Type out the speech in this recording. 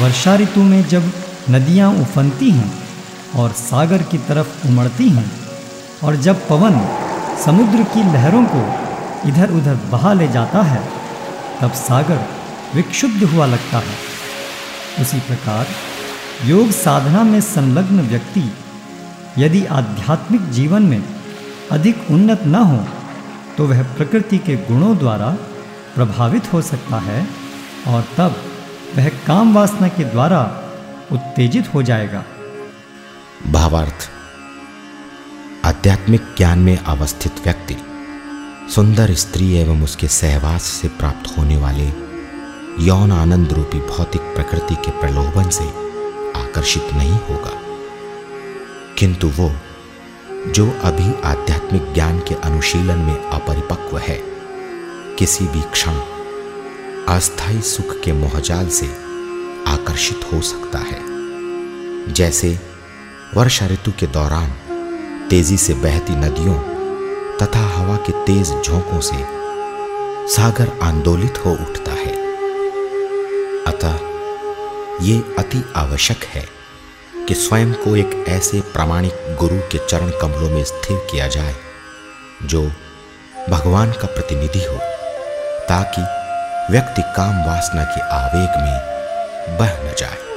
वर्षा ऋतु में जब नदियाँ उफनती हैं और सागर की तरफ़ उमड़ती हैं, और जब पवन समुद्र की लहरों को इधर उधर बहा ले जाता है, तब सागर विक्षुब्ध हुआ लगता है। उसी प्रकार योग साधना में संलग्न व्यक्ति यदि आध्यात्मिक जीवन में अधिक उन्नत न हो तो वह प्रकृति के गुणों द्वारा प्रभावित हो सकता है, और तब वह काम वासना के द्वारा उत्तेजित हो जाएगा। भावार्थ, आध्यात्मिक ज्ञान में अवस्थित व्यक्ति, सुंदर स्त्री एवं उसके सहवास से प्राप्त होने वाले यौन आनंद रूपी भौतिक प्रकृति के प्रलोभन से आकर्षित नहीं होगा। किंतु वो, जो अभी आध्यात्मिक ज्ञान के अनुशीलन में अपरिपक्व है, किसी भी क्षण अस्थायी सुख के मोहजाल से आकर्षित हो सकता है। जैसे वर्षा ऋतु के दौरान तेज़ी से बहती नदियों तथा हवा के तेज झोंकों से सागर आंदोलित हो उठता है। अतः ये अति आवश्यक है कि स्वयं को एक ऐसे प्रामाणिक गुरु के चरण कमलों में स्थिर किया जाए, जो भगवान का प्रतिनिधि हो, ताकि व्यक्ति काम वासना के आवेग में बह न जाए।